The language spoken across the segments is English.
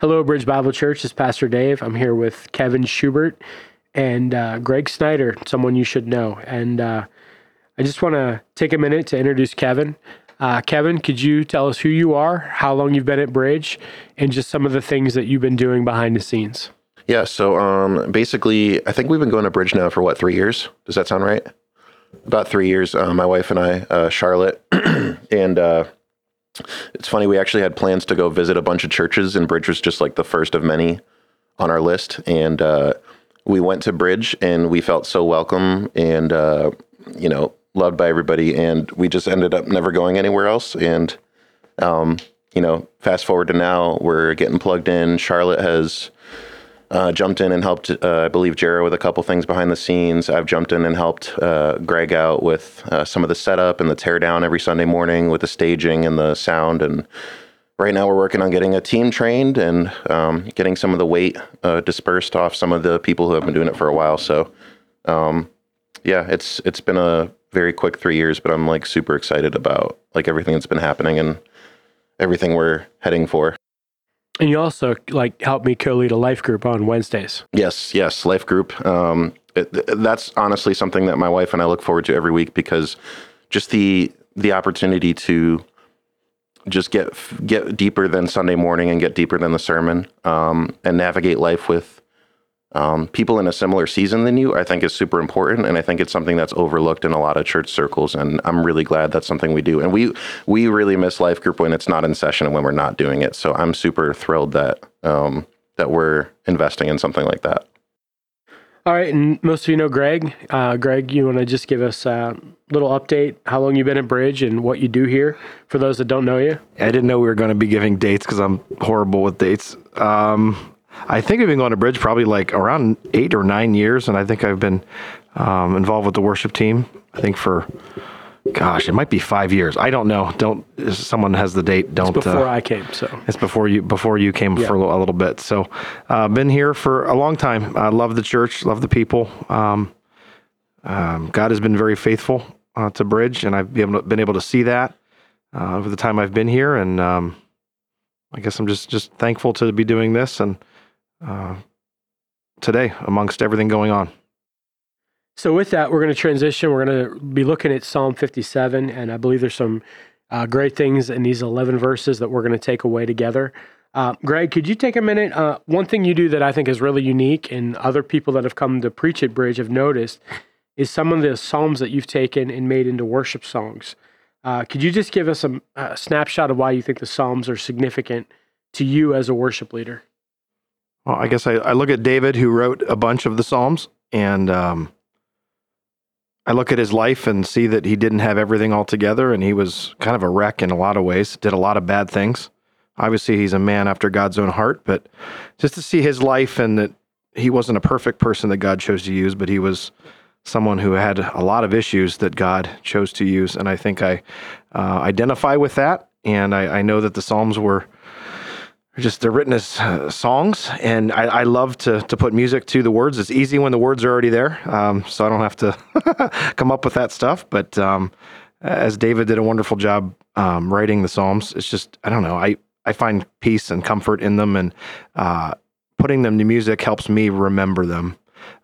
Hello, Bridge Bible Church. Is Pastor Dave. I'm here with Kevin Schubert and uh, Greg Snyder, someone you should know. And uh, I just want to take a minute to introduce Kevin. Uh, Kevin, could you tell us who you are, how long you've been at Bridge, and just some of the things that you've been doing behind the scenes? Yeah, so um, basically, I think we've been going to Bridge now for what, three years? Does that sound right? About three years. Uh, my wife and I, uh, Charlotte, and uh, it's funny, we actually had plans to go visit a bunch of churches, and Bridge was just like the first of many on our list. And uh, we went to Bridge, and we felt so welcome and, uh, you know, loved by everybody. And we just ended up never going anywhere else. And, um, you know, fast forward to now, we're getting plugged in. Charlotte has uh, jumped in and helped, uh, I believe, Jared with a couple things behind the scenes. I've jumped in and helped uh, Greg out with uh, some of the setup and the teardown every Sunday morning with the staging and the sound. And right now we're working on getting a team trained and um, getting some of the weight uh, dispersed off some of the people who have been doing it for a while. So, um, yeah, it's it's been a very quick three years, but I'm like super excited about like everything that's been happening and everything we're heading for. And you also like help me co-lead a life group on Wednesdays. Yes, yes, life group. Um, it, that's honestly something that my wife and I look forward to every week because just the the opportunity to just get get deeper than Sunday morning and get deeper than the sermon um, and navigate life with um, people in a similar season than you, I think is super important, and I think it's something that's overlooked in a lot of church circles. And I'm really glad that's something we do. And we we really miss life group when it's not in session and when we're not doing it. So I'm super thrilled that um, that we're investing in something like that. All right, and most of you know Greg. Uh, Greg, you want to just give us a little update? How long you've been at Bridge and what you do here? For those that don't know you, I didn't know we were going to be giving dates because I'm horrible with dates. Um, I think I've been going to Bridge probably like around eight or nine years, and I think I've been um, involved with the worship team. I think for, gosh, it might be five years. I don't know. Don't someone has the date. Don't it's before uh, I came. So it's before you before you came Yeah. for a little, a little bit. So, uh, been here for a long time. I love the church, love the people. Um, um, God has been very faithful uh, to Bridge, and I've been able to, been able to see that uh, over the time I've been here. And um, I guess I'm just just thankful to be doing this and uh, today amongst everything going on. So with that, we're going to transition. We're going to be looking at Psalm 57, and I believe there's some uh, great things in these 11 verses that we're going to take away together. Uh, Greg, could you take a minute? Uh, one thing you do that I think is really unique, and other people that have come to preach at Bridge have noticed, is some of the psalms that you've taken and made into worship songs. Uh, could you just give us a, a snapshot of why you think the psalms are significant to you as a worship leader? Well, I guess I, I look at David, who wrote a bunch of the Psalms, and um, I look at his life and see that he didn't have everything all together, and he was kind of a wreck in a lot of ways, did a lot of bad things. Obviously, he's a man after God's own heart, but just to see his life and that he wasn't a perfect person that God chose to use, but he was someone who had a lot of issues that God chose to use. And I think I uh, identify with that. And I, I know that the Psalms were just they're written as uh, songs, and I, I love to to put music to the words. It's easy when the words are already there, um, so I don't have to come up with that stuff. But um, as David did a wonderful job um, writing the Psalms, it's just I don't know. I I find peace and comfort in them, and uh, putting them to music helps me remember them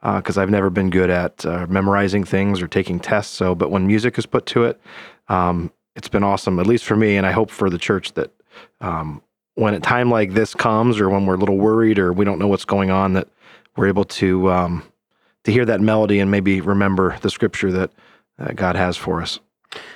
because I've never been good at uh, memorizing things or taking tests. So, but when music is put to it, um, it's been awesome, at least for me, and I hope for the church that um, when a time like this comes, or when we're a little worried or we don't know what's going on, that we're able to um, to hear that melody and maybe remember the scripture that uh, God has for us.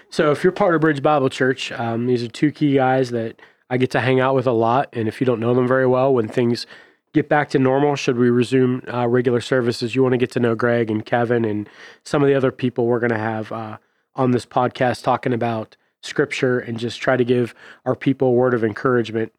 So, if you're part of Bridge Bible Church, um, these are two key guys that I get to hang out with a lot. And if you don't know them very well, when things get back to normal, should we resume uh, regular services, you want to get to know Greg and Kevin and some of the other people we're going to have uh, on this podcast talking about scripture and just try to give our people a word of encouragement.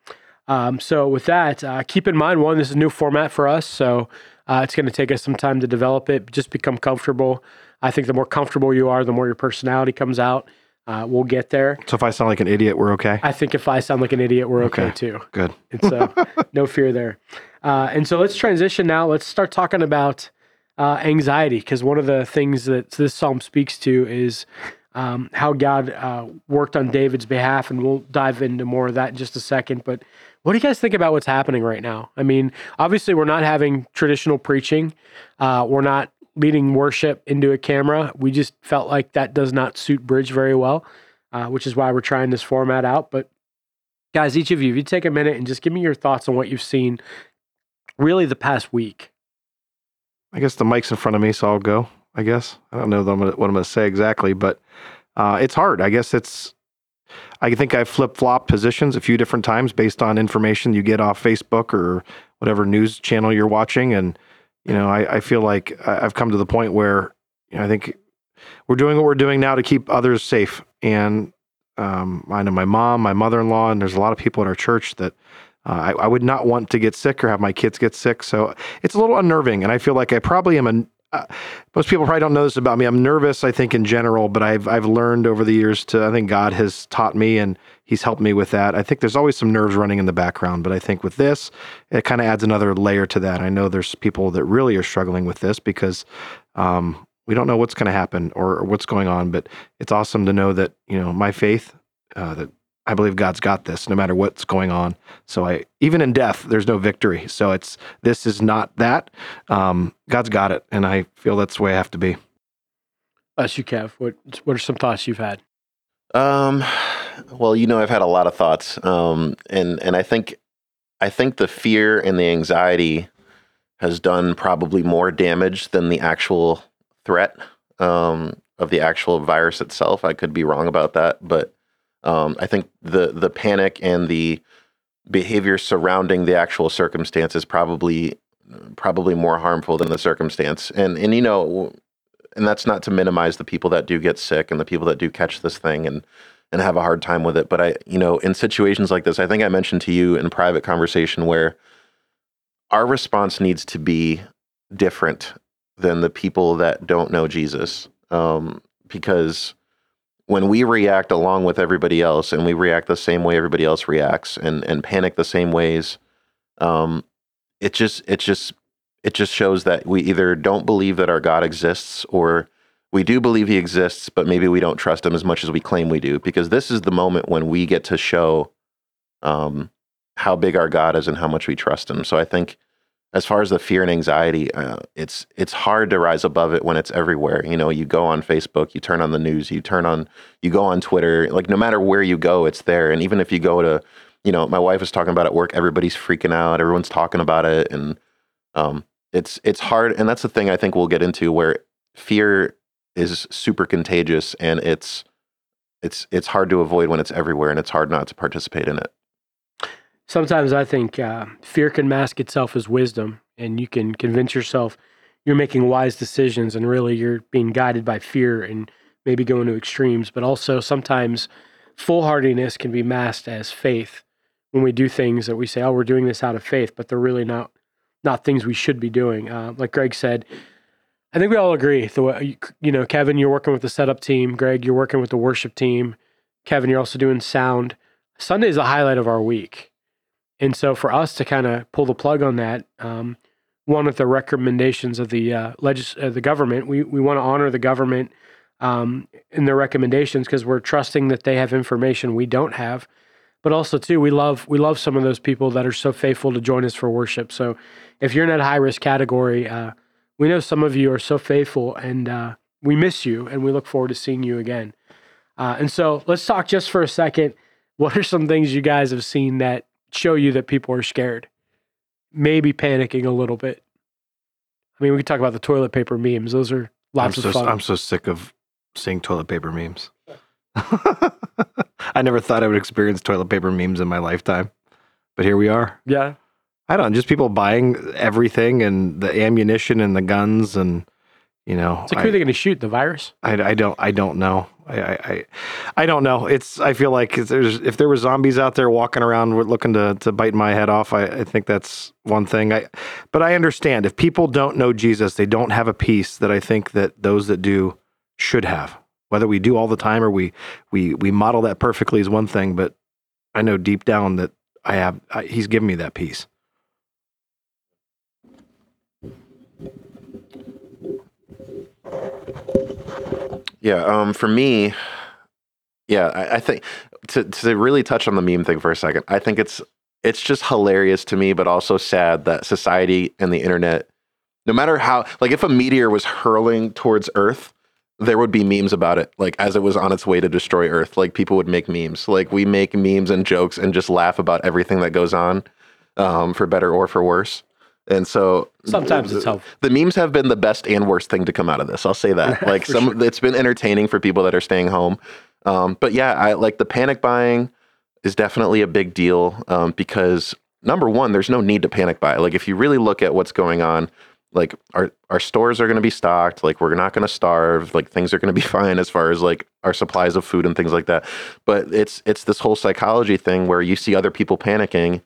Um, so, with that, uh, keep in mind one, this is a new format for us. So, uh, it's going to take us some time to develop it, just become comfortable. I think the more comfortable you are, the more your personality comes out. Uh, we'll get there. So if I sound like an idiot, we're okay. I think if I sound like an idiot, we're okay, Okay. too. Good. And so, no fear there. Uh, and so, let's transition now. Let's start talking about uh, anxiety, because one of the things that this psalm speaks to is um, how God uh, worked on David's behalf, and we'll dive into more of that in just a second. But What do you guys think about what's happening right now? I mean, obviously, we're not having traditional preaching. Uh, we're not leading worship into a camera. We just felt like that does not suit Bridge very well, uh, which is why we're trying this format out. But guys, each of you, if you take a minute and just give me your thoughts on what you've seen really the past week. I guess the mic's in front of me, so I'll go. I guess I don't know what I'm going to say exactly, but uh, it's hard. I guess it's. I think I've flip flop positions a few different times based on information you get off Facebook or whatever news channel you're watching, and you know, I, I feel like I've come to the point where you know, I think we're doing what we're doing now to keep others safe. And um, I know my mom, my mother in law, and there's a lot of people at our church that uh, I, I, would not want to get sick or have my kids get sick. So it's a little unnerving. And I feel like I probably am a, uh, most people probably don't know this about me. I'm nervous, I think, in general, but I've I've learned over the years to. I think God has taught me, and He's helped me with that. I think there's always some nerves running in the background, but I think with this, it kind of adds another layer to that. I know there's people that really are struggling with this because um, we don't know what's going to happen or, or, what's going on. But it's awesome to know that you know my faith uh, that I believe God's got this no matter what's going on. So I even in death, there's no victory. So it's this is not that. Um, God's got it, and I feel that's the way I have to be. Us, you, Kev. What what are some thoughts you've had? Um, well, you know, I've had a lot of thoughts, um, and and I think I think the fear and the anxiety has done probably more damage than the actual threat um, of the actual virus itself. I could be wrong about that, but um, I think the the panic and the behavior surrounding the actual circumstance is probably probably more harmful than the circumstance. And and you know, and that's not to minimize the people that do get sick and the people that do catch this thing and and have a hard time with it. But I, you know, in situations like this, I think I mentioned to you in private conversation where our response needs to be different than the people that don't know Jesus, um, because when we react along with everybody else and we react the same way everybody else reacts and and panic the same ways um it just it just it just shows that we either don't believe that our god exists or we do believe he exists but maybe we don't trust him as much as we claim we do because this is the moment when we get to show um how big our god is and how much we trust him. So i think as far as the fear and anxiety, uh, it's it's hard to rise above it when it's everywhere. You know, you go on Facebook, you turn on the news, you turn on, you go on Twitter. Like no matter where you go, it's there. And even if you go to, you know, my wife was talking about at work, everybody's freaking out, everyone's talking about it, and um, it's it's hard. And that's the thing I think we'll get into where fear is super contagious, and it's it's it's hard to avoid when it's everywhere, and it's hard not to participate in it sometimes I think uh, fear can mask itself as wisdom, and you can convince yourself you're making wise decisions, and really you're being guided by fear and maybe going to extremes. But also sometimes foolhardiness can be masked as faith when we do things that we say, "Oh, we're doing this out of faith," but they're really not not things we should be doing. Uh, like Greg said. I think we all agree. The you know, Kevin, you're working with the setup team. Greg, you're working with the worship team. Kevin, you're also doing sound. Sunday is the highlight of our week and so for us to kind of pull the plug on that, um, one of the recommendations of the uh, legis- uh, the government, we, we want to honor the government um, in their recommendations because we're trusting that they have information we don't have. But also too, we love we love some of those people that are so faithful to join us for worship. So if you're in that high risk category, uh, we know some of you are so faithful, and uh, we miss you, and we look forward to seeing you again. Uh, and so let's talk just for a second. What are some things you guys have seen that show you that people are scared, maybe panicking a little bit. I mean, we could talk about the toilet paper memes. Those are lots I'm of so, fun. I'm so sick of seeing toilet paper memes. I never thought I would experience toilet paper memes in my lifetime, but here we are. Yeah. I don't know, just people buying everything and the ammunition and the guns and you know. It's So who are they going to shoot? The virus? I, I don't I don't know. I, I, I don't know. It's I feel like if if there were zombies out there walking around looking to to bite my head off, I, I think that's one thing. I but I understand if people don't know Jesus, they don't have a peace that I think that those that do should have. Whether we do all the time or we we we model that perfectly is one thing, but I know deep down that I have I, he's given me that peace. Yeah, um, for me, yeah, I, I think to to really touch on the meme thing for a second, I think it's it's just hilarious to me, but also sad that society and the internet, no matter how, like if a meteor was hurling towards Earth, there would be memes about it. Like as it was on its way to destroy Earth, like people would make memes. Like we make memes and jokes and just laugh about everything that goes on, um, for better or for worse. And so Sometimes it's helpful. the memes have been the best and worst thing to come out of this. I'll say that. Like some, it's been entertaining for people that are staying home. Um, but yeah, I like the panic buying is definitely a big deal um, because number one, there's no need to panic buy. Like if you really look at what's going on, like our our stores are going to be stocked. Like we're not going to starve. Like things are going to be fine as far as like our supplies of food and things like that. But it's it's this whole psychology thing where you see other people panicking,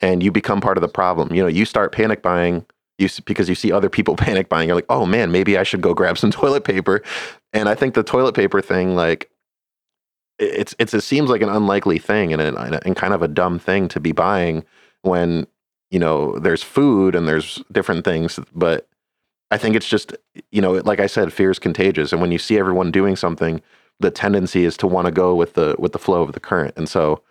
and you become part of the problem. You know, you start panic buying you because you see other people panic buying. You're like, oh man, maybe I should go grab some toilet paper. And I think the toilet paper thing, like, it's it's it seems like an unlikely thing and and kind of a dumb thing to be buying when you know there's food and there's different things. But I think it's just you know, like I said, fear is contagious, and when you see everyone doing something, the tendency is to want to go with the with the flow of the current. And so,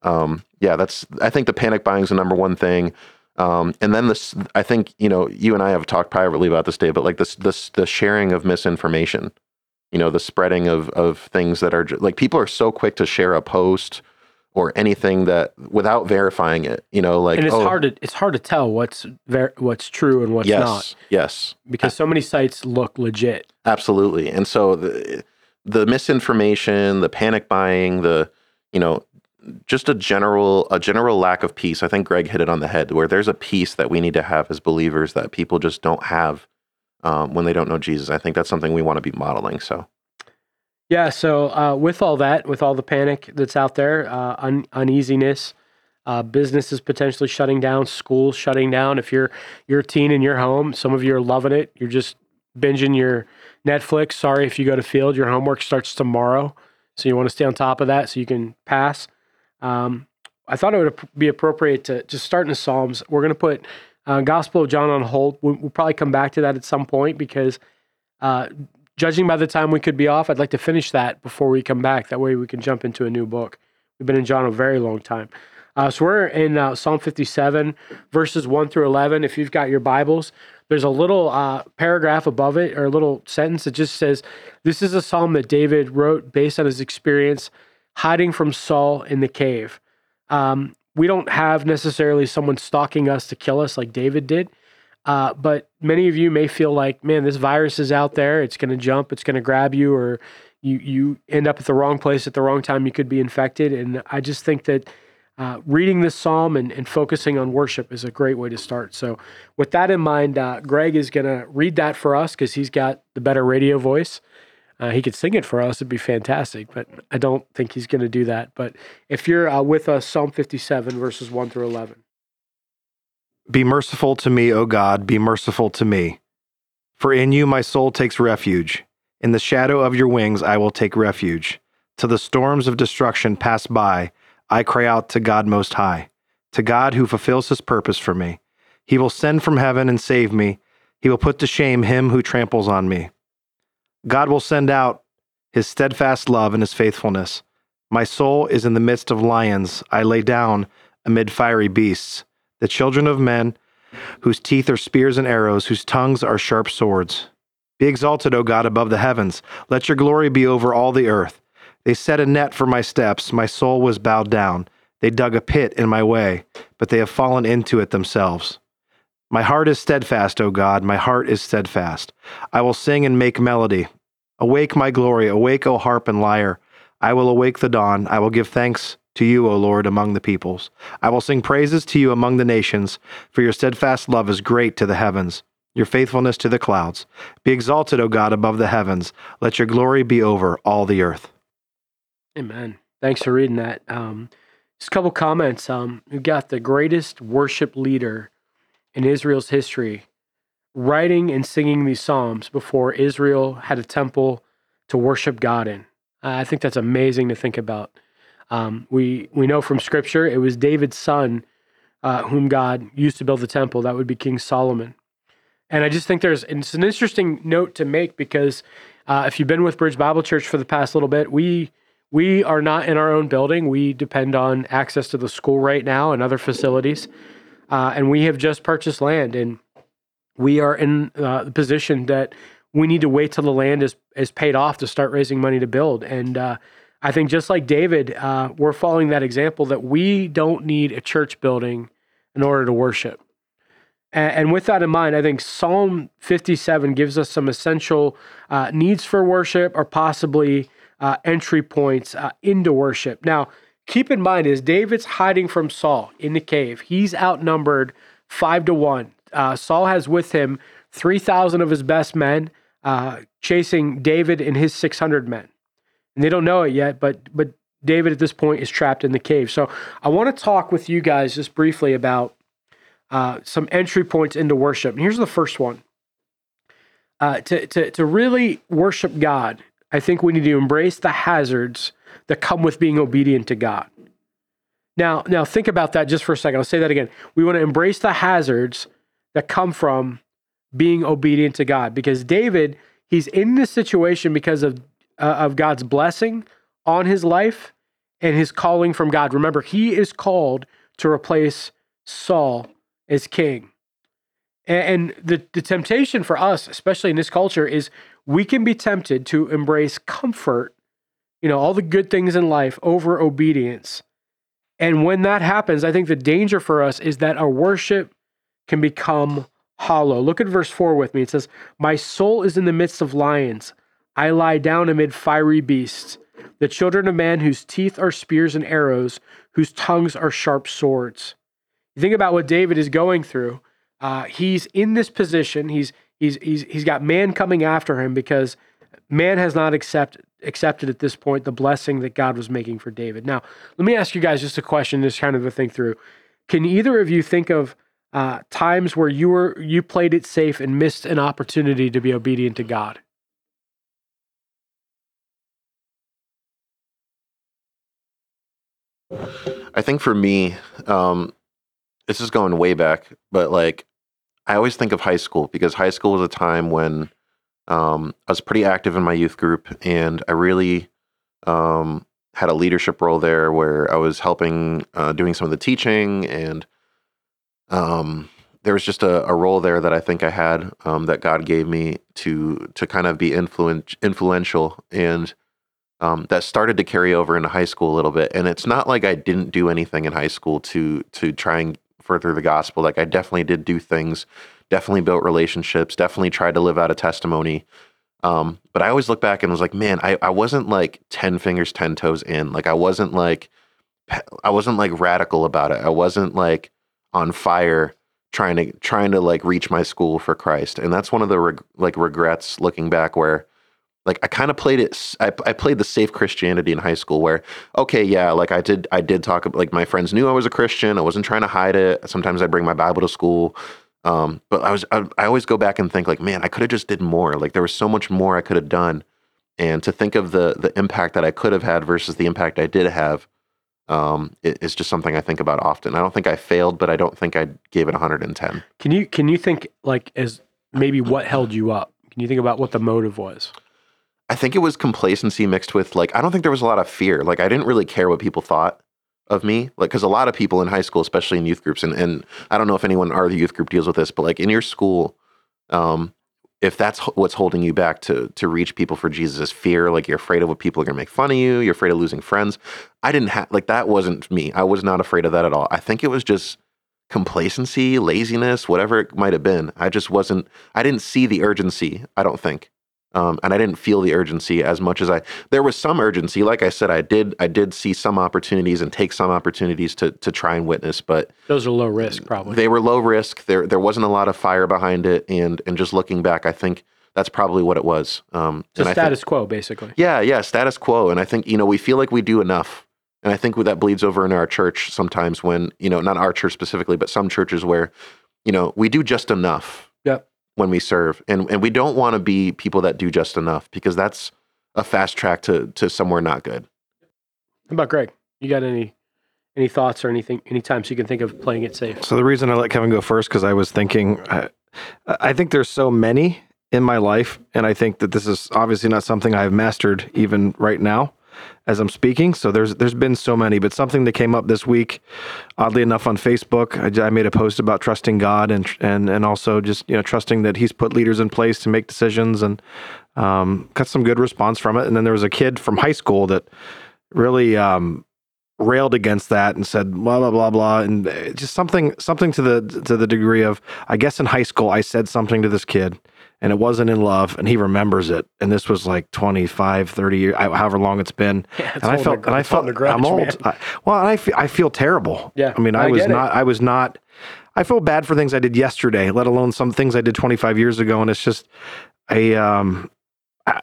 um, yeah, that's I think the panic buying is the number one thing. Um, and then this, I think you know, you and I have talked privately about this, day, but like this, this, the sharing of misinformation, you know, the spreading of of things that are like people are so quick to share a post or anything that without verifying it, you know, like and it's oh, hard to it's hard to tell what's ver- what's true and what's yes, not yes, because so many sites look legit. Absolutely. And so the the misinformation, the panic buying, the you know, just a general a general lack of peace. I think Greg hit it on the head where there's a peace that we need to have as believers that people just don't have um, when they don't know Jesus. I think that's something we want to be modeling. So Yeah. So uh, with all that, with all the panic that's out there, uh, un- uneasiness, uh, businesses potentially shutting down, schools shutting down. If you're you're a teen in your home, some of you are loving it. You're just binging your Netflix. Sorry if you go to field. Your homework starts tomorrow, so you want to stay on top of that so you can pass. Um, I thought it would be appropriate to just start in the Psalms. We're going to put uh, Gospel of John on hold. We'll, we'll probably come back to that at some point because uh, judging by the time we could be off, I'd like to finish that before we come back. That way we can jump into a new book. We've been in John a very long time. Uh, so we're in uh, Psalm 57, verses 1 through 11. If you've got your Bibles, there's a little uh, paragraph above it or a little sentence that just says, This is a psalm that David wrote based on his experience hiding from Saul in the cave. Um, we don't have necessarily someone stalking us to kill us like David did. Uh, but many of you may feel like, man, this virus is out there. It's going to jump. It's going to grab you, or you you end up at the wrong place at the wrong time. You could be infected. And I just think that uh, reading this psalm and, and focusing on worship is a great way to start. So, with that in mind, uh, Greg is going to read that for us because he's got the better radio voice. Uh, he could sing it for us; it'd be fantastic. But I don't think he's going to do that. But if you're uh, with us, Psalm 57, verses one through 11. Be merciful to me, O God, be merciful to me. For in you my soul takes refuge. In the shadow of your wings I will take refuge. Till the storms of destruction pass by, I cry out to God Most High, to God who fulfills his purpose for me. He will send from heaven and save me. He will put to shame him who tramples on me. God will send out his steadfast love and his faithfulness. My soul is in the midst of lions. I lay down amid fiery beasts the children of men, whose teeth are spears and arrows, whose tongues are sharp swords. Be exalted, O God, above the heavens. Let your glory be over all the earth. They set a net for my steps. My soul was bowed down. They dug a pit in my way, but they have fallen into it themselves. My heart is steadfast, O God, my heart is steadfast. I will sing and make melody. Awake, my glory, awake, O harp and lyre. I will awake the dawn. I will give thanks to you, O Lord, among the peoples. I will sing praises to you among the nations, for your steadfast love is great to the heavens, your faithfulness to the clouds. Be exalted, O God, above the heavens. Let your glory be over all the earth. Amen. Thanks for reading that. Um, just a couple comments. Um, we've got the greatest worship leader in Israel's history writing and singing these psalms before Israel had a temple to worship God in. I think that's amazing to think about. Um, we we know from Scripture it was David's son uh, whom God used to build the temple. That would be King Solomon. And I just think there's it's an interesting note to make because uh, if you've been with Bridge Bible Church for the past little bit, we We are not in our own building. We depend on access to the school right now and other facilities. Uh, and we have just purchased land, and we are in uh, the position that we need to wait till the land is, is paid off to start raising money to build. And uh, I think just like David, uh, we're following that example that we don't need a church building in order to worship. And, and with that in mind, I think Psalm 57 gives us some essential uh, needs for worship or possibly uh, entry points into worship. Now, keep in mind, is David's hiding from Saul in the cave, he's outnumbered five to one. Uh, Saul has with him 3,000 of his best men uh, chasing David and his 600 men. And they don't know it yet, but, but David at this point is trapped in the cave. So I want to talk with you guys just briefly about uh, some entry points into worship. And here's the first one. Uh, to, to, to really worship God, I think we need to embrace the hazards that come with being obedient to God. Now, now think about that just for a second. I'll say that again. We want to embrace the hazards that come from being obedient to God because David, he's in this situation because of uh, of God's blessing on his life and his calling from God. Remember, he is called to replace Saul as king. And, and the, the temptation for us, especially in this culture, is we can be tempted to embrace comfort, you know, all the good things in life over obedience. And when that happens, I think the danger for us is that our worship can become hollow. Look at verse 4 with me. It says, My soul is in the midst of lions. I lie down amid fiery beasts, the children of man whose teeth are spears and arrows, whose tongues are sharp swords. Think about what David is going through. Uh, he's in this position. He's he's he's he's got man coming after him because man has not accept, accepted at this point the blessing that God was making for David. Now, let me ask you guys just a question, just kind of a think through. Can either of you think of uh, times where you were you played it safe and missed an opportunity to be obedient to God? I think for me, um, this is going way back, but like I always think of high school because high school was a time when um, I was pretty active in my youth group and I really um, had a leadership role there where I was helping uh, doing some of the teaching and um, there was just a, a, role there that I think I had um, that God gave me to to kind of be influent, influential and um, that started to carry over into high school a little bit. And it's not like I didn't do anything in high school to to try and further the gospel. Like I definitely did do things, definitely built relationships, definitely tried to live out a testimony. Um, but I always look back and was like, man, I, I wasn't like 10 fingers, 10 toes in. Like I wasn't like, I wasn't like radical about it. I wasn't like on fire trying to, trying to like reach my school for Christ. And that's one of the reg- like regrets looking back where like I kind of played it. I, I played the safe Christianity in high school, where okay, yeah, like I did. I did talk. Like my friends knew I was a Christian. I wasn't trying to hide it. Sometimes I bring my Bible to school, um, but I was. I, I always go back and think like, man, I could have just did more. Like there was so much more I could have done, and to think of the the impact that I could have had versus the impact I did have, um, it, it's just something I think about often. I don't think I failed, but I don't think I gave it 110. Can you can you think like as maybe what held you up? Can you think about what the motive was? I think it was complacency mixed with like I don't think there was a lot of fear. Like I didn't really care what people thought of me. Like because a lot of people in high school, especially in youth groups, and and I don't know if anyone our youth group deals with this, but like in your school, um, if that's what's holding you back to to reach people for Jesus fear, like you're afraid of what people are gonna make fun of you, you're afraid of losing friends. I didn't have like that wasn't me. I was not afraid of that at all. I think it was just complacency, laziness, whatever it might have been. I just wasn't. I didn't see the urgency. I don't think. Um, and I didn't feel the urgency as much as I. There was some urgency, like I said, I did. I did see some opportunities and take some opportunities to to try and witness, but those are low risk, probably. They were low risk. There there wasn't a lot of fire behind it, and and just looking back, I think that's probably what it was. Um, so status think, quo, basically. Yeah, yeah, status quo, and I think you know we feel like we do enough, and I think that bleeds over in our church sometimes when you know not our church specifically, but some churches where you know we do just enough. Yep when we serve. And and we don't want to be people that do just enough because that's a fast track to to somewhere not good. How about Greg? You got any any thoughts or anything any times you can think of playing it safe? So the reason I let Kevin go first because I was thinking I, I think there's so many in my life and I think that this is obviously not something I've mastered even right now. As I'm speaking. So there's there's been so many, but something that came up this week, oddly enough, on Facebook, I, I made a post about trusting God and and and also just you know trusting that He's put leaders in place to make decisions and um, got some good response from it. And then there was a kid from high school that really um, railed against that and said blah blah blah blah and uh, just something something to the to the degree of I guess in high school I said something to this kid and it wasn't in love and he remembers it and this was like 25 30 years however long it's been Yeah, it's and I felt and I it's holding felt a I'm old. I, well and I feel, I feel terrible Yeah, I mean I, I was get it. not I was not I feel bad for things I did yesterday let alone some things I did 25 years ago and it's just I um I,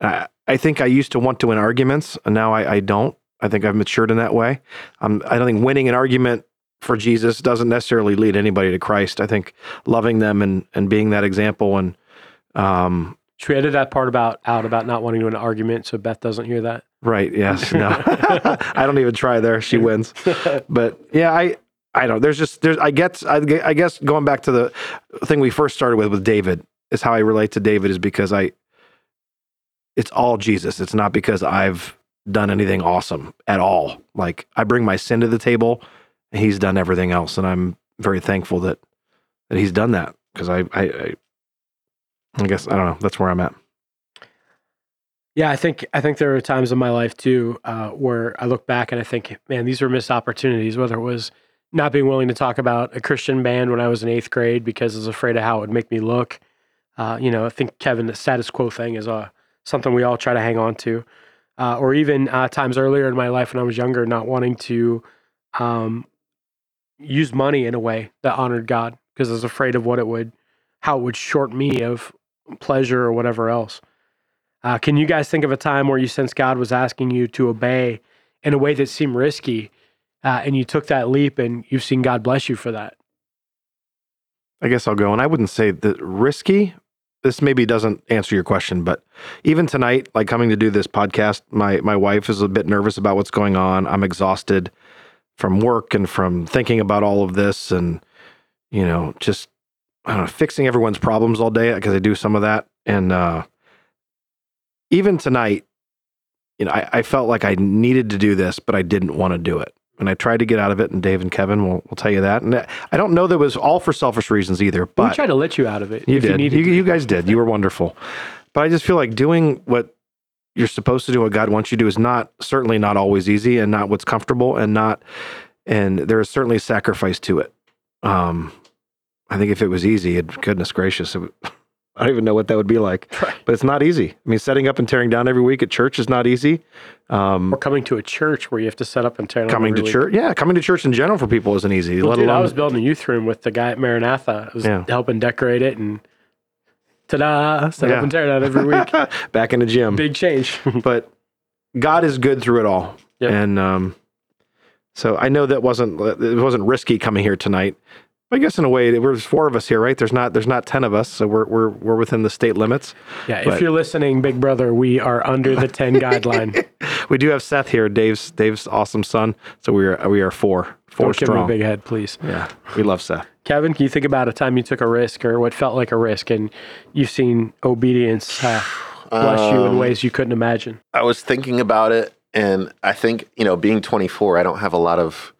I, I think I used to want to win arguments, and now I, I don't. I think I've matured in that way. Um, I don't think winning an argument for Jesus doesn't necessarily lead anybody to Christ. I think loving them and and being that example and um, Should we edit that part about out about not wanting to win an argument so Beth doesn't hear that? right, yes, no, I don't even try there. She wins, but yeah, I. I don't. There's just there's. I guess. I, I guess going back to the thing we first started with with David is how I relate to David is because I. It's all Jesus. It's not because I've done anything awesome at all. Like I bring my sin to the table, He's done everything else, and I'm very thankful that that He's done that because I, I I I guess I don't know. That's where I'm at. Yeah, I think I think there are times in my life too uh, where I look back and I think, man, these were missed opportunities. Whether it was not being willing to talk about a Christian band when I was in eighth grade because I was afraid of how it would make me look. Uh, you know, I think Kevin, the status quo thing is uh, something we all try to hang on to. Uh, or even uh, times earlier in my life when I was younger, not wanting to um, use money in a way that honored God because I was afraid of what it would, how it would short me of pleasure or whatever else. Uh, can you guys think of a time where you sense God was asking you to obey in a way that seemed risky, uh, and you took that leap, and you've seen God bless you for that? I guess I'll go. And I wouldn't say that risky. This maybe doesn't answer your question, but even tonight, like coming to do this podcast, my my wife is a bit nervous about what's going on. I'm exhausted from work and from thinking about all of this, and you know, just I don't know, fixing everyone's problems all day because I do some of that. And uh, even tonight, you know, I, I felt like I needed to do this, but I didn't want to do it. And I tried to get out of it, and Dave and Kevin will, will tell you that. And I don't know that it was all for selfish reasons either, you're supposed to do, what God wants you to do, is not certainly not always easy, and not what's comfortable, and not. And there is certainly sacrifice to it. Um, I think if it was easy, it, goodness gracious, it, I don't even know what that would be like. Right. But it's not easy. I mean, setting up and tearing down every week at church is not easy. Um, Or coming to a church where you have to set up and tear down coming to week. church, yeah, coming to church in general for people isn't easy. Well, let dude, alone I was building a youth room with the guy at Maranatha. I was Yeah. helping decorate it and ta-da, set Yeah. up and tear down every week. back in the gym. Big change. but God is good through it all. Yep. And um, so I know that wasn't it wasn't risky coming here tonight. I guess in a way, there's four of us here, right? There's not there's not ten of us, so we're we're we're within the state limits. yeah, But- if you're listening, Big Brother, we are under the 10 guideline. We do have Seth here, Dave's Dave's awesome son. So we are we are four four Don't give him a big head, please. yeah, we love Seth. Kevin, can you think about a time you took a risk or what felt like a risk and you've seen obedience uh, bless you in Um, ways you couldn't imagine? I was thinking about it, and I think you know, being 24, I don't have a lot of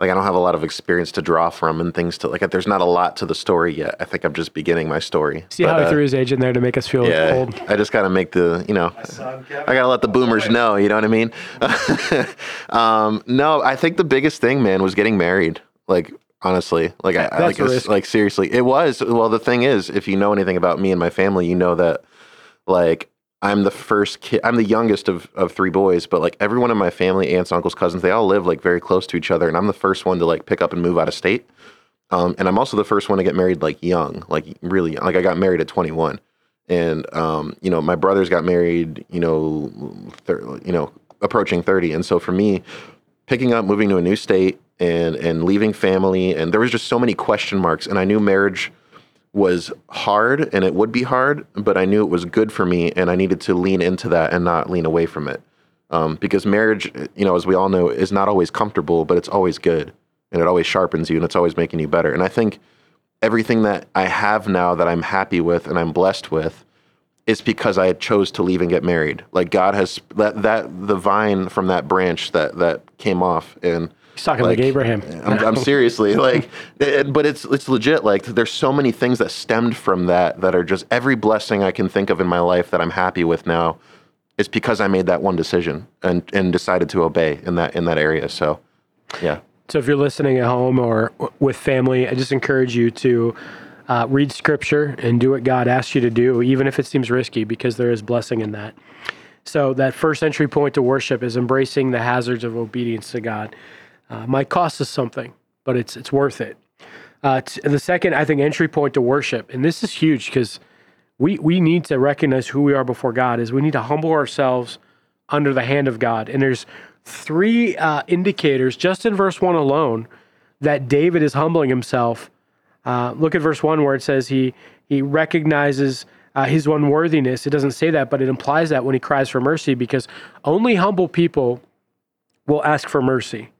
like I don't have a lot of experience to draw from and things to like. There's not a lot to the story yet. I think I'm just beginning my story. See But, how he uh, threw his age in there to make us feel yeah, old? I just got to make the you know. I gotta let the boomers know. You know what I mean? um, no, I think the biggest thing, man, was getting married. Like honestly, like I, I like it's- like seriously, it was. Well, the thing is, if you know anything about me and my family, you know that like I'm the first kid. I'm the youngest of of three boys, but like everyone in my family, aunts, uncles, cousins, they all live like very close to each other, and I'm the first one to like pick up and move out of state. Um, and I'm also the first one to get married like young, like really young. like I got married at 21, and um, you know my brothers got married, you know, thir- you know approaching 30, and so for me, picking up, moving to a new state, and and leaving family, and there was just so many question marks, and I knew marriage was hard and it would be hard, but I knew it was good for me, and I needed to lean into that and not lean away from it, um, because marriage, you know, as we all know, is not always comfortable, but it's always good, and it always sharpens you, and it's always making you better, and I think everything that I have now that I'm happy with and I'm blessed with is because I chose to leave and get married. Like God has that that the vine from that branch that that came off and He's talking like, like Abraham. I'm, I'm seriously like, it, but it's it's legit. Like, there's so many things that stemmed from that that are just every blessing I can think of in my life that I'm happy with now. It's because I made that one decision and and decided to obey in that in that area. So, yeah. So if you're listening at home or with family, I just encourage you to uh, read scripture and do what God asks you to do, even if it seems risky, because there is blessing in that. So that first entry point to worship is embracing the hazards of obedience to God. Uh, might cost us something, but it's it's worth it. Uh, t- the second, I think, entry point to worship, and this is huge because we we need to recognize who we are before God. Is we need to humble ourselves under the hand of God. And there's three uh, indicators just in verse one alone that David is humbling himself. Uh, look at verse one where it says he he recognizes uh, his unworthiness. It doesn't say that, but it implies that when he cries for mercy, because only humble people will ask for mercy.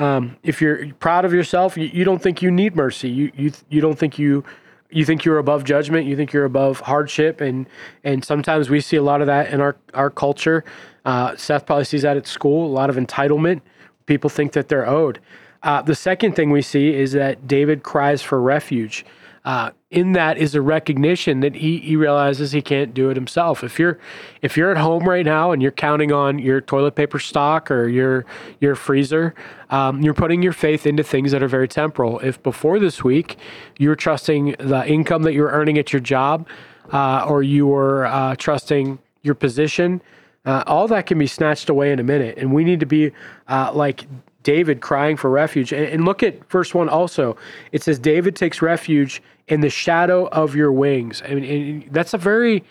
Um, if you're proud of yourself, you, you don't think you need mercy. You you you don't think you you think you're above judgment. You think you're above hardship, and and sometimes we see a lot of that in our our culture. Uh, Seth probably sees that at school. A lot of entitlement. People think that they're owed. Uh, the second thing we see is that David cries for refuge. Uh, in that is a recognition that he, he realizes he can't do it himself. If you're if you're at home right now and you're counting on your toilet paper stock or your your freezer, um, you're putting your faith into things that are very temporal. If before this week you were trusting the income that you were earning at your job, uh, or you were uh, trusting your position, uh, all that can be snatched away in a minute. And we need to be uh, like David crying for refuge. And, and, look at verse one also. It says, David takes refuge in the shadow of your wings. I mean, that's a very,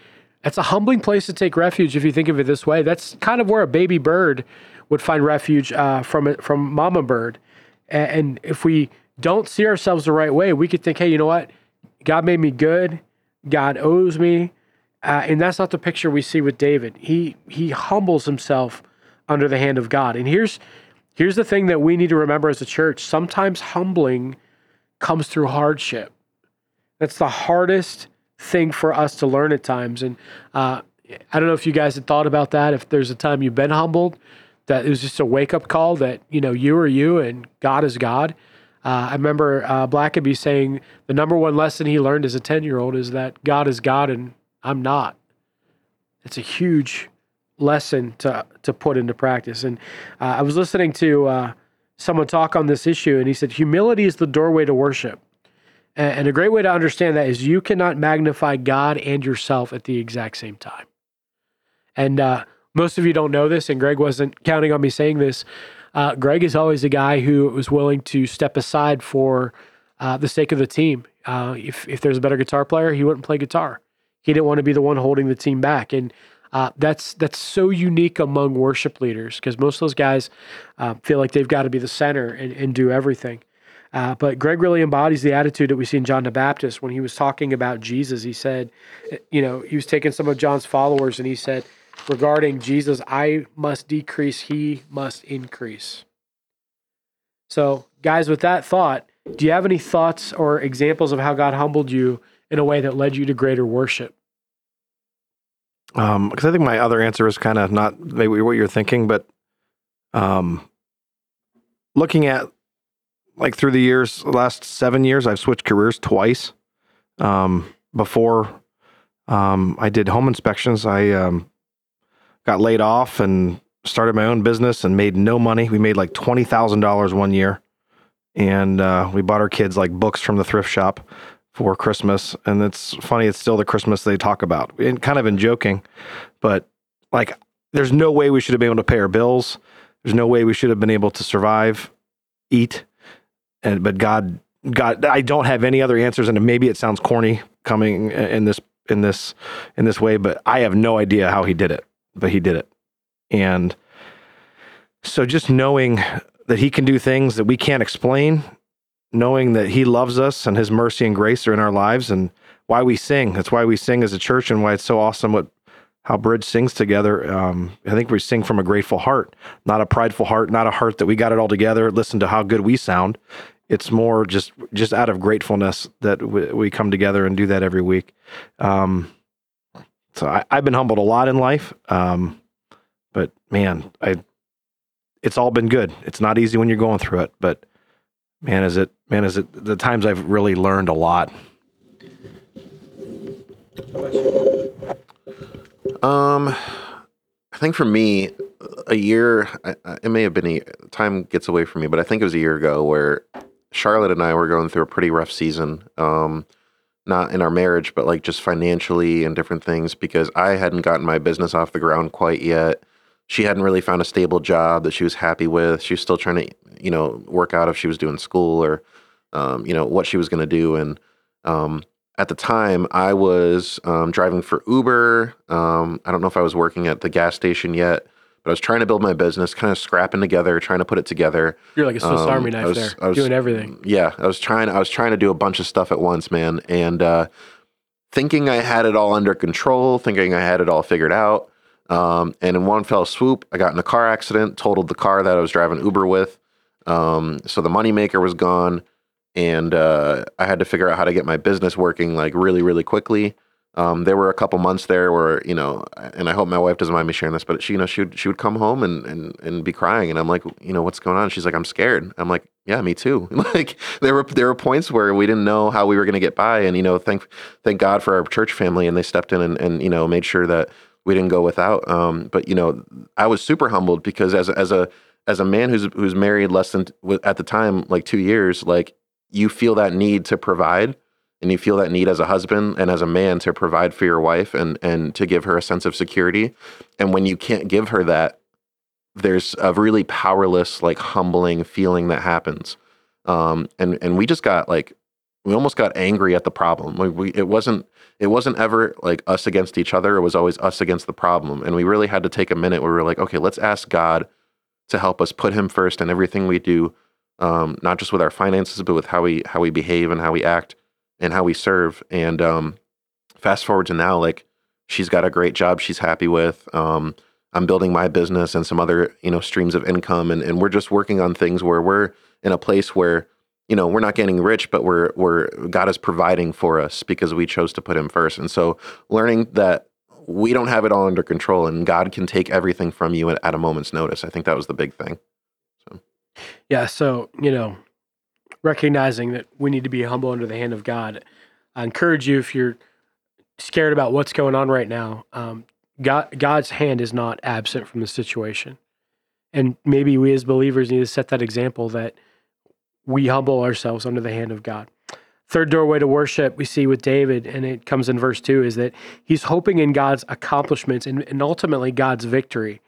that's a humbling place to take refuge if you think of it this way. That's kind of where a baby bird would find refuge uh, from from mama bird. And, and if we don't see ourselves the right way, we could think, hey, you know what? God made me good. God owes me. Uh, and that's not the picture we see with David. He he humbles himself under the hand of God. And here's Here's the thing that we need to remember as a church sometimes humbling comes through hardship. That's the hardest thing for us to learn at times. And uh, I don't know if you guys had thought about that, if there's a time you've been humbled, that it was just a wake up call that, you know, you are you and God is God. Uh, I remember uh, Blackaby saying the number one lesson he learned as a 10 year old is that God is God and I'm not. It's a huge lesson to to put into practice. And uh, I was listening to uh, someone talk on this issue, and he said humility is the doorway to worship. And, and a great way to understand that is you cannot magnify God and yourself at the exact same time. And uh, most of you don't know this, and Greg wasn't counting on me saying this. Uh, Greg is always a guy who was willing to step aside for uh, the sake of the team. Uh, if if there's a better guitar player, he wouldn't play guitar. He didn't want to be the one holding the team back, and uh, that's that's so unique among worship leaders because most of those guys uh, feel like they've got to be the center and, and do everything. Uh, but Greg really embodies the attitude that we see in John the Baptist when he was talking about Jesus. He said, you know, he was taking some of John's followers and he said, regarding Jesus, I must decrease, he must increase. So, guys, with that thought, do you have any thoughts or examples of how God humbled you in a way that led you to greater worship? Because um, I think my other answer is kind of not maybe what you're thinking, but um, looking at like through the years, last seven years, I've switched careers twice. Um, before um, I did home inspections, I um, got laid off and started my own business and made no money. We made like twenty thousand dollars one year, and uh, we bought our kids like books from the thrift shop for Christmas. And it's funny, it's still the Christmas they talk about, and kind of in joking, but like, there's no way we should have been able to pay our bills. There's no way we should have been able to survive, eat. And, but God, God, I don't have any other answers. And maybe it sounds corny coming in this, in this, in this way, but I have no idea how he did it, but he did it. And so just knowing that he can do things that we can't explain knowing that he loves us and his mercy and grace are in our lives and why we sing. That's why we sing as a church and why it's so awesome what how Bridge sings together. Um, I think we sing from a grateful heart, not a prideful heart, not a heart that we got it all together. Listen to how good we sound. It's more just just out of gratefulness that we, we come together and do that every week. Um, So I, I've been humbled a lot in life. Um, but man, I it's all been good. It's not easy when you're going through it, but man, is it man, is it the times I've really learned a lot. Um, I think for me, a year. It may have been a time gets away from me, but I think it was a year ago where Charlotte and I were going through a pretty rough season. Um, not in our marriage, but like just financially and different things because I hadn't gotten my business off the ground quite yet. She hadn't really found a stable job that she was happy with. She was still trying to, you know, work out if she was doing school or, um, you know, what she was going to do. And um, at the time, I was um, driving for Uber. Um, I don't know if I was working at the gas station yet, but I was trying to build my business, kind of scrapping together, trying to put it together. You're like a Swiss Um, Army I knife was- there, I was- doing everything. Yeah, I was trying. I was trying to do a bunch of stuff at once, man, and uh, thinking I had it all under control, thinking I had it all figured out. Um, and in one fell swoop, I got in a car accident, totaled the car that I was driving Uber with. Um, so the moneymaker was gone, and uh, I had to figure out how to get my business working like really, really quickly. Um, there were a couple months there where you know, and I hope my wife doesn't mind me sharing this, but she, you know, she would she would come home and and and be crying, and I'm like, you know, what's going on? She's like, I'm scared. I'm like, yeah, me too. like there were there were points where we didn't know how we were going to get by, and you know, thank thank God for our church family, and they stepped in and and you know made sure that we didn't go without. Um, but you know, I was super humbled because as as a as a man who's who's married less than at the time like two years, like you feel that need to provide and you feel that need as a husband and as a man to provide for your wife and and to give her a sense of security and when you can't give her that there's a really powerless like humbling feeling that happens um and and we just got like we almost got angry at the problem like we it wasn't it wasn't ever like us against each other it was always us against the problem and we really had to take a minute where we were like okay let's ask god to help us put him first in everything we do um not just with our finances but with how we how we behave and how we act and how we serve. And um, fast forward to now, like she's got a great job she's happy with. Um, I'm building my business and some other you know streams of income, and and we're just working on things where we're in a place where you know we're not getting rich, but we're we're God is providing for us because we chose to put Him first. And so learning that we don't have it all under control, and God can take everything from you at, at a moment's notice. I think that was the big thing. Yeah. So, you know, recognizing that we need to be humble under the hand of God. I encourage you if you're scared about what's going on right now, um, God, God's hand is not absent from the situation. And maybe we as believers need to set that example that we humble ourselves under the hand of God. Third doorway to worship we see with David, and it comes in verse two, is that he's hoping in God's accomplishments and, and ultimately God's victory.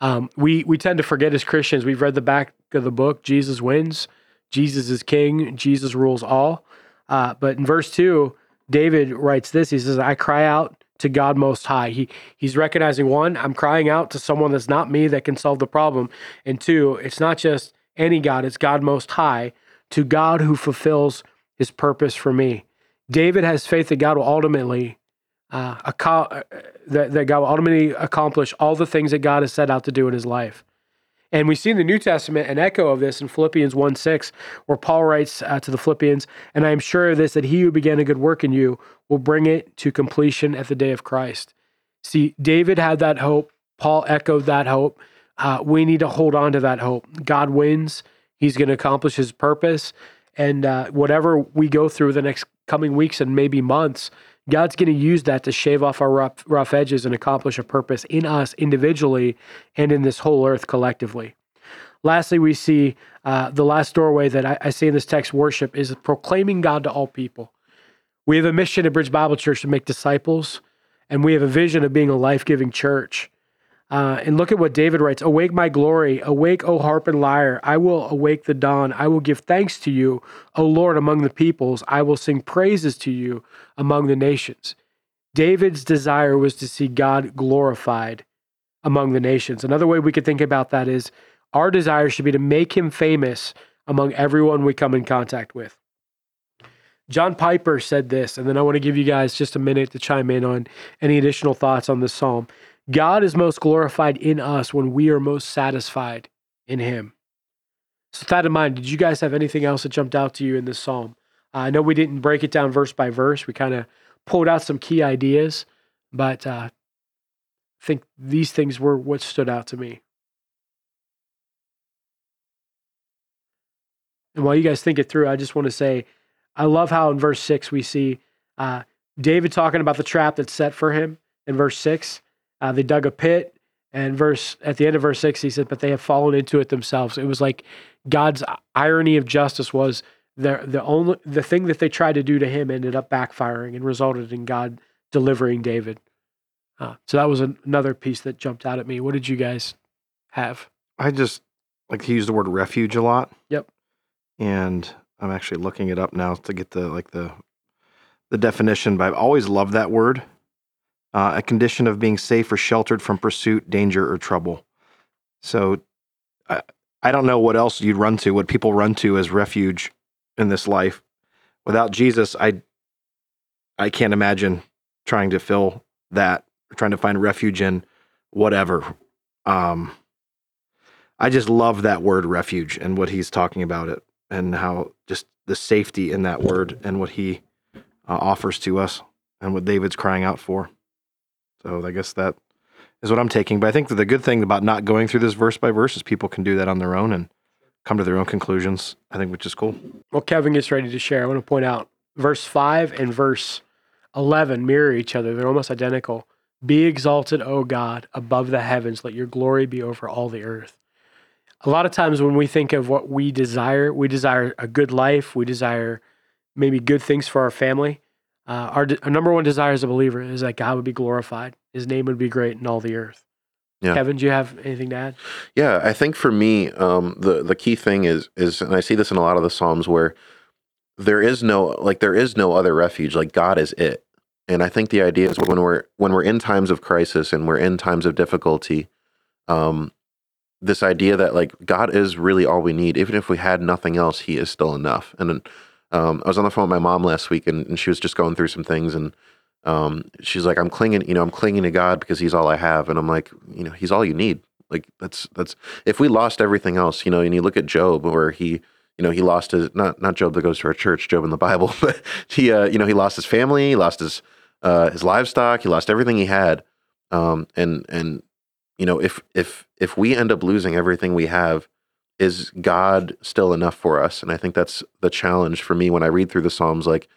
Um, we we tend to forget as Christians. We've read the back of the book. Jesus wins. Jesus is king. Jesus rules all. Uh, but in verse two, David writes this. He says, "I cry out to God Most High." He he's recognizing one, I'm crying out to someone that's not me that can solve the problem, and two, it's not just any God. It's God Most High, to God who fulfills His purpose for me. David has faith that God will ultimately uh, aco- uh, that, that God will ultimately accomplish all the things that God has set out to do in his life. And we see in the New Testament an echo of this in Philippians 1 6, where Paul writes uh, to the Philippians, And I am sure of this, that he who began a good work in you will bring it to completion at the day of Christ. See, David had that hope. Paul echoed that hope. Uh, we need to hold on to that hope. God wins, he's going to accomplish his purpose. And uh, whatever we go through the next coming weeks and maybe months, God's going to use that to shave off our rough, rough edges and accomplish a purpose in us individually and in this whole earth collectively. Lastly, we see uh, the last doorway that I, I see in this text worship is proclaiming God to all people. We have a mission at Bridge Bible Church to make disciples, and we have a vision of being a life giving church. Uh, and look at what David writes Awake, my glory. Awake, O harp and lyre. I will awake the dawn. I will give thanks to you, O Lord, among the peoples. I will sing praises to you among the nations. David's desire was to see God glorified among the nations. Another way we could think about that is our desire should be to make him famous among everyone we come in contact with. John Piper said this, and then I want to give you guys just a minute to chime in on any additional thoughts on this psalm. God is most glorified in us when we are most satisfied in him. So, with that in mind, did you guys have anything else that jumped out to you in this psalm? Uh, I know we didn't break it down verse by verse. We kind of pulled out some key ideas, but uh, think these things were what stood out to me. And while you guys think it through, I just want to say, I love how in verse six we see uh, David talking about the trap that's set for him. In verse six, uh, they dug a pit, and verse at the end of verse six, he said, "But they have fallen into it themselves." It was like God's irony of justice was the the only the thing that they tried to do to him ended up backfiring and resulted in God delivering David. Uh, so that was an, another piece that jumped out at me. What did you guys have? I just like to use the word refuge a lot. Yep. And I'm actually looking it up now to get the like the the definition, but I've always loved that word. Uh, a condition of being safe or sheltered from pursuit, danger, or trouble. So I, I don't know what else you'd run to, what people run to as refuge in this life. Without Jesus, I I can't imagine trying to fill that, trying to find refuge in whatever. Um, I just love that word refuge and what he's talking about it and how just the safety in that word and what he uh, offers to us and what David's crying out for. So I guess that is what I'm taking. But I think that the good thing about not going through this verse by verse is people can do that on their own and come to their own conclusions. I think, which is cool. Well, Kevin gets ready to share. I want to point out verse 5 and verse 11 mirror each other, they're almost identical. Be exalted, O God, above the heavens. Let your glory be over all the earth. A lot of times when we think of what we desire, we desire a good life, we desire maybe good things for our family. Uh, our, our number one desire as a believer is that God would be glorified, His name would be great in all the earth. Yeah. Kevin, do you have anything to add? Yeah, I think for me, um, the the key thing is is, and I see this in a lot of the psalms where there is no like there is no other refuge. Like God is it, and I think the idea is when we're when we're in times of crisis and we're in times of difficulty, um, this idea that like God is really all we need. Even if we had nothing else, He is still enough. And um, I was on the phone with my mom last week, and, and she was just going through some things, and um, she's like, "I'm clinging, you know, I'm clinging to God because He's all I have." And I'm like, you know, He's all you need. Like that's that's if we lost everything else, you know, and you look at Job, where he you know he lost his not not Job that goes to our church, Job in the Bible, but he uh, you know he lost his family, he lost his uh, his livestock, he lost everything he had, um, and and you know if if if we end up losing everything we have, is God still enough for us? And I think that's the challenge for me when I read through the Psalms. Like,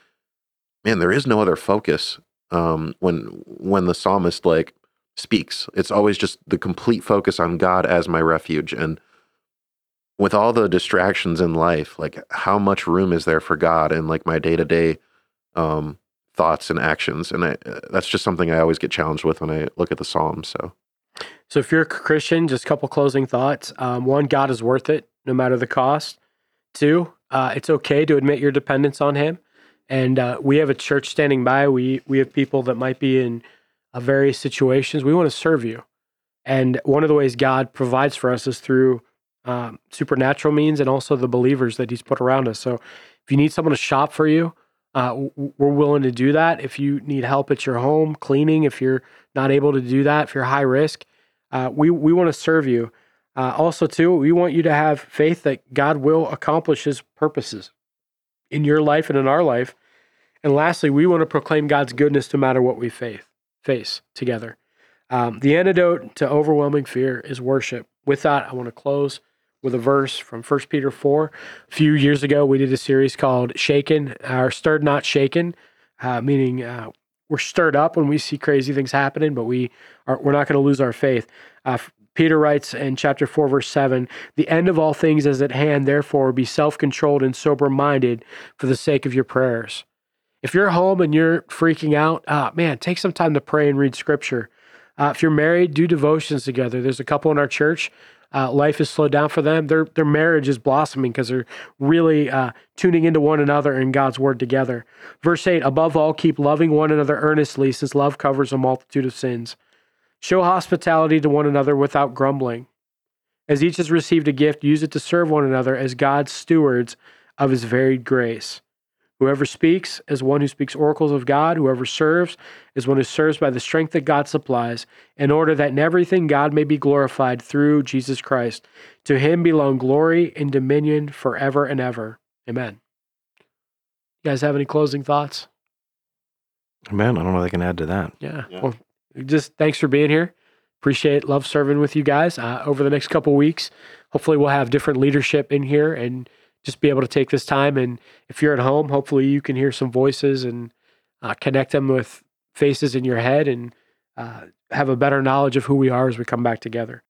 man, there is no other focus um, when when the psalmist like speaks. It's always just the complete focus on God as my refuge and with all the distractions in life, like how much room is there for God in like my day to day thoughts and actions? And I, uh, that's just something I always get challenged with when I look at the Psalms. So So, if you're a Christian, just a couple closing thoughts. Um, one, God is worth it, no matter the cost. Two, uh, it's okay to admit your dependence on Him. And uh, we have a church standing by. We we have people that might be in uh, various situations. We want to serve you, and one of the ways God provides for us is through um, supernatural means and also the believers that He's put around us. So, if you need someone to shop for you, uh, we're willing to do that. If you need help at your home cleaning, if you're not able to do that, if you're high risk, uh, we we want to serve you. Uh, also, too, we want you to have faith that God will accomplish His purposes in your life and in our life. And lastly, we want to proclaim God's goodness no matter what we face face together. Um, the antidote to overwhelming fear is worship. With that, I want to close with a verse from 1 Peter 4. A few years ago, we did a series called Shaken, or Stirred Not Shaken, uh, meaning uh, we're stirred up when we see crazy things happening, but we are, we're not going to lose our faith. Uh, Peter writes in chapter 4, verse 7 The end of all things is at hand, therefore be self controlled and sober minded for the sake of your prayers. If you're home and you're freaking out, uh, man, take some time to pray and read scripture. Uh, if you're married, do devotions together. There's a couple in our church. Uh, life is slowed down for them. Their their marriage is blossoming because they're really uh, tuning into one another and God's word together. Verse eight: Above all, keep loving one another earnestly, since love covers a multitude of sins. Show hospitality to one another without grumbling. As each has received a gift, use it to serve one another as God's stewards of His varied grace. Whoever speaks is one who speaks oracles of God. Whoever serves is one who serves by the strength that God supplies, in order that in everything God may be glorified through Jesus Christ. To him belong glory and dominion forever and ever. Amen. You guys have any closing thoughts? Man, I don't know if I can add to that. Yeah. Yeah. Well, just thanks for being here. appreciate, love serving with you guys uh, over the next couple weeks. Hopefully, we'll have different leadership in here and just be able to take this time. And if you're at home, hopefully, you can hear some voices and uh, connect them with faces in your head and uh, have a better knowledge of who we are as we come back together.